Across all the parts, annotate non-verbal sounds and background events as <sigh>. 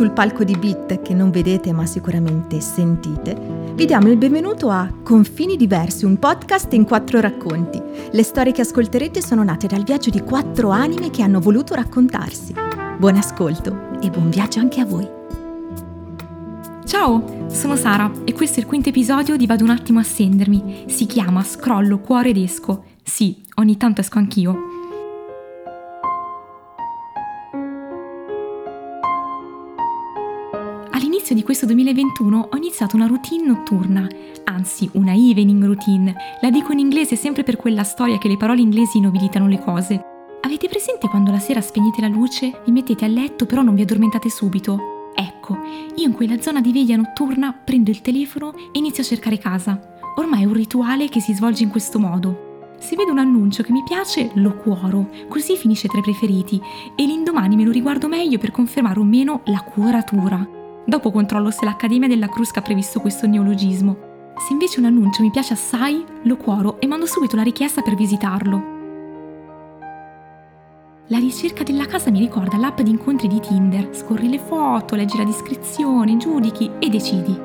sul palco di Bit che non vedete ma sicuramente sentite, vi diamo il benvenuto a Confini Diversi, un podcast in quattro racconti. Le storie che ascolterete sono nate dal viaggio di quattro anime che hanno voluto raccontarsi. Buon ascolto e buon viaggio anche a voi. Ciao, sono Sara e questo è il quinto episodio di Vado un attimo a stendermi. Si chiama Scrollo cuore ed esco. Sì, ogni tanto esco anch'io. All'inizio di questo 2021 ho iniziato una routine notturna, anzi una evening routine. La dico in inglese sempre per quella storia che le parole inglesi nobilitano le cose. Avete presente quando la sera spegnete la luce, vi mettete a letto però non vi addormentate subito? Ecco, io in quella zona di veglia notturna prendo il telefono e inizio a cercare casa. Ormai è un rituale che si svolge in questo modo. Se vedo un annuncio che mi piace, lo cuoro, così finisce tra i preferiti e l'indomani me lo riguardo meglio per confermare o meno la cuoratura. Dopo controllo se l'Accademia della Crusca ha previsto questo neologismo. Se invece un annuncio mi piace assai, lo cuoro e mando subito la richiesta per visitarlo. La ricerca della casa mi ricorda l'app di incontri di Tinder. Scorri le foto, leggi la descrizione, giudichi e decidi.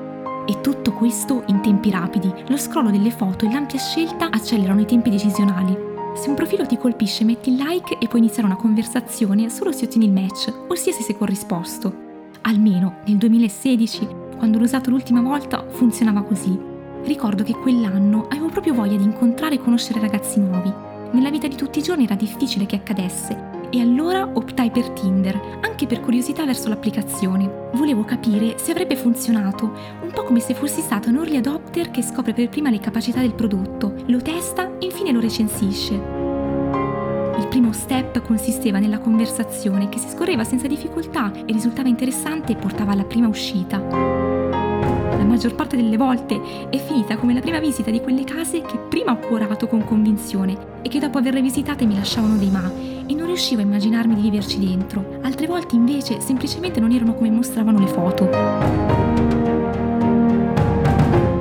E tutto questo in tempi rapidi. Lo scrollo delle foto e l'ampia scelta accelerano i tempi decisionali. Se un profilo ti colpisce, metti il like e puoi iniziare una conversazione solo se ottieni il match, ossia se sei corrisposto almeno nel 2016, quando l'ho usato l'ultima volta, funzionava così. Ricordo che quell'anno avevo proprio voglia di incontrare e conoscere ragazzi nuovi. Nella vita di tutti i giorni era difficile che accadesse e allora optai per Tinder, anche per curiosità verso l'applicazione. Volevo capire se avrebbe funzionato, un po' come se fossi stata un early adopter che scopre per prima le capacità del prodotto, lo testa e infine lo recensisce. Primo step consisteva nella conversazione che si scorreva senza difficoltà e risultava interessante e portava alla prima uscita. La maggior parte delle volte è finita come la prima visita di quelle case che prima ho curato con convinzione e che dopo averle visitate mi lasciavano dei ma e non riuscivo a immaginarmi di viverci dentro. Altre volte invece semplicemente non erano come mostravano le foto.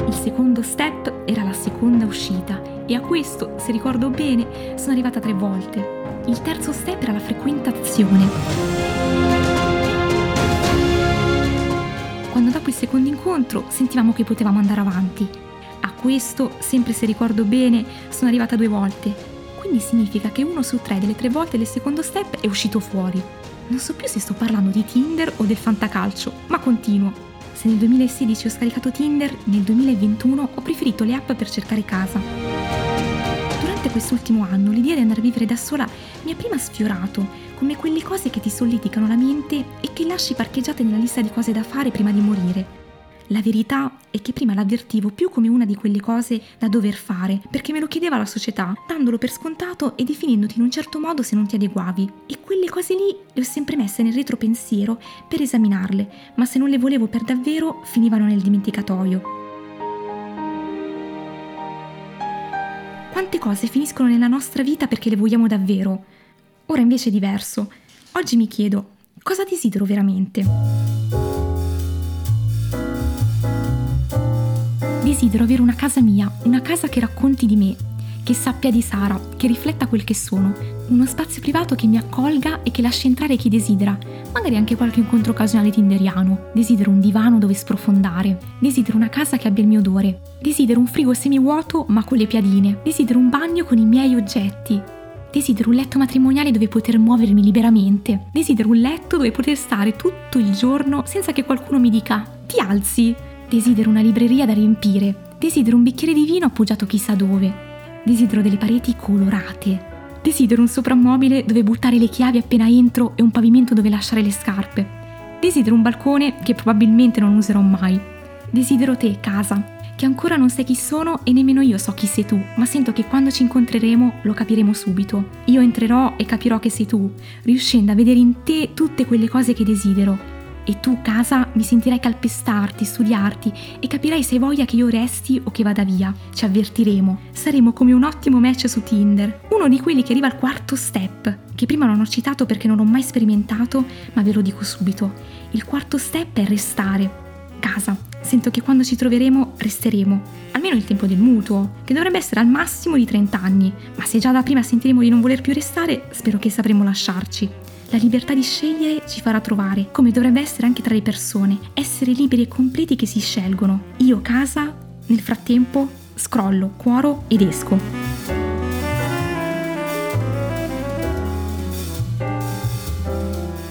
Il secondo step era la seconda uscita e a questo, se ricordo bene, sono arrivata tre volte. Il terzo step era la frequentazione. Quando dopo il secondo incontro sentivamo che potevamo andare avanti. A questo, sempre se ricordo bene, sono arrivata due volte. Quindi significa che uno su tre delle tre volte del secondo step è uscito fuori. Non so più se sto parlando di Tinder o del fantacalcio, ma continuo. Se nel 2016 ho scaricato Tinder, nel 2021 ho preferito le app per cercare casa quest'ultimo anno l'idea di andare a vivere da sola mi ha prima sfiorato, come quelle cose che ti solleticano la mente e che lasci parcheggiate nella lista di cose da fare prima di morire. La verità è che prima l'avvertivo più come una di quelle cose da dover fare, perché me lo chiedeva la società, dandolo per scontato e definendoti in un certo modo se non ti adeguavi. E quelle cose lì le ho sempre messe nel retropensiero per esaminarle, ma se non le volevo per davvero finivano nel dimenticatoio. Quante cose finiscono nella nostra vita perché le vogliamo davvero? Ora invece è diverso. Oggi mi chiedo, cosa desidero veramente? Desidero avere una casa mia, una casa che racconti di me, che sappia di Sara, che rifletta quel che sono, uno spazio privato che mi accolga e che lasci entrare chi desidera, magari anche qualche incontro occasionale tinderiano. Desidero un divano dove sprofondare, desidero una casa che abbia il mio odore, desidero un frigo semivuoto ma con le piadine, desidero un bagno con i miei oggetti, Desidero un letto matrimoniale dove poter muovermi liberamente. Desidero un letto dove poter stare tutto il giorno senza che qualcuno mi dica ti alzi. Desidero una libreria da riempire. Desidero un bicchiere di vino appoggiato chissà dove. Desidero delle pareti colorate. Desidero un soprammobile dove buttare le chiavi appena entro e un pavimento dove lasciare le scarpe. Desidero un balcone che probabilmente non userò mai. Desidero te, casa, che ancora non sai chi sono e nemmeno io so chi sei tu, ma sento che quando ci incontreremo lo capiremo subito. Io entrerò e capirò che sei tu, riuscendo a vedere in te tutte quelle cose che desidero e tu, casa, mi sentirai calpestarti, studiarti e capirai se hai voglia che io resti o che vada via. Ci avvertiremo. Saremo come un ottimo match su Tinder, uno di quelli che arriva al quarto step, che prima non ho citato perché non l'ho mai sperimentato, ma ve lo dico subito. Il quarto step è restare. Casa. Sento che quando ci troveremo resteremo, almeno il tempo del mutuo, che dovrebbe essere al massimo di 30 anni, ma se già da prima sentiremo di non voler più restare, spero che sapremo lasciarci. La libertà di scegliere ci farà trovare, come dovrebbe essere anche tra le persone, essere liberi e completi che si scelgono. Io casa, nel frattempo scrollo, cuoro ed esco.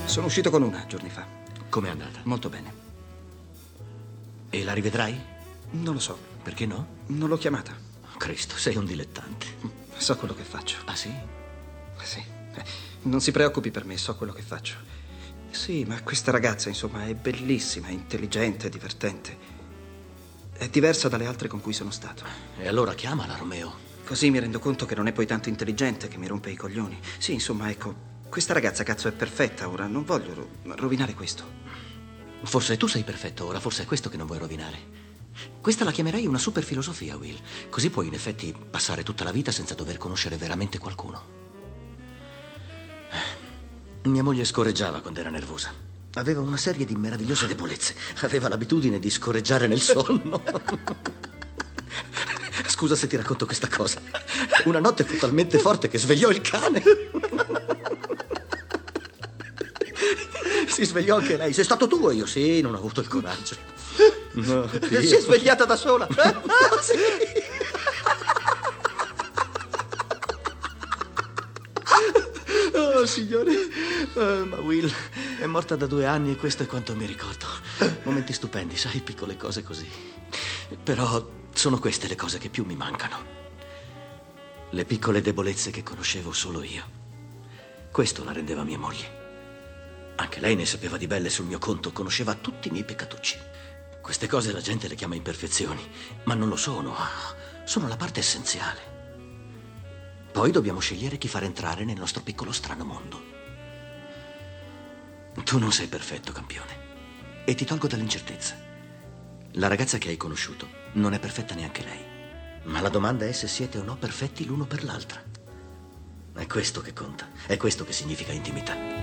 Sono uscito con una giorni fa. Com'è andata? Molto bene. E la rivedrai? Non lo so. Perché no? Non l'ho chiamata. Cristo, sei un dilettante. So quello che faccio. Ah sì? Sì. Non si preoccupi per me, so quello che faccio. Sì, ma questa ragazza, insomma, è bellissima, intelligente, divertente. È diversa dalle altre con cui sono stato. E allora chiamala, Romeo. Così mi rendo conto che non è poi tanto intelligente che mi rompe i coglioni. Sì, insomma, ecco, questa ragazza cazzo è perfetta ora, non voglio ro- rovinare questo. Forse tu sei perfetto ora, forse è questo che non vuoi rovinare. Questa la chiamerei una super filosofia, Will. Così puoi in effetti passare tutta la vita senza dover conoscere veramente qualcuno. Mia moglie scorreggiava quando era nervosa. Aveva una serie di meravigliose debolezze. Aveva l'abitudine di scorreggiare nel sonno. <laughs> Scusa se ti racconto questa cosa. Una notte fu talmente forte che svegliò il cane. Si svegliò anche lei. Sei stato tu e io? Sì, non ho avuto il coraggio. <laughs> No, Si è svegliata da sola. <laughs> sì. Oh, signore. Eh, ma Will è morta da due anni e questo è quanto mi ricordo. Momenti stupendi, sai, piccole cose così. Però sono queste le cose che più mi mancano. Le piccole debolezze che conoscevo solo io. Questo la rendeva mia moglie. Anche lei ne sapeva di belle sul mio conto, conosceva tutti i miei peccatucci. Queste cose la gente le chiama imperfezioni, ma non lo sono. Sono la parte essenziale. Poi dobbiamo scegliere chi far entrare nel nostro piccolo strano mondo. Tu non sei perfetto, campione. E ti tolgo dall'incertezza. La ragazza che hai conosciuto non è perfetta neanche lei. Ma la domanda è se siete o no perfetti l'uno per l'altra. È questo che conta. È questo che significa intimità.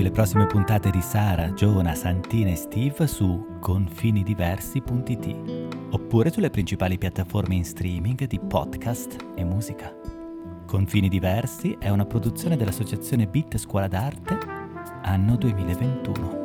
Segui le prossime puntate di Sara, Giona, Santina e Steve su confinidiversi.it oppure sulle principali piattaforme in streaming di podcast e musica. Confini Diversi è una produzione dell'associazione Bit Scuola d'Arte anno 2021.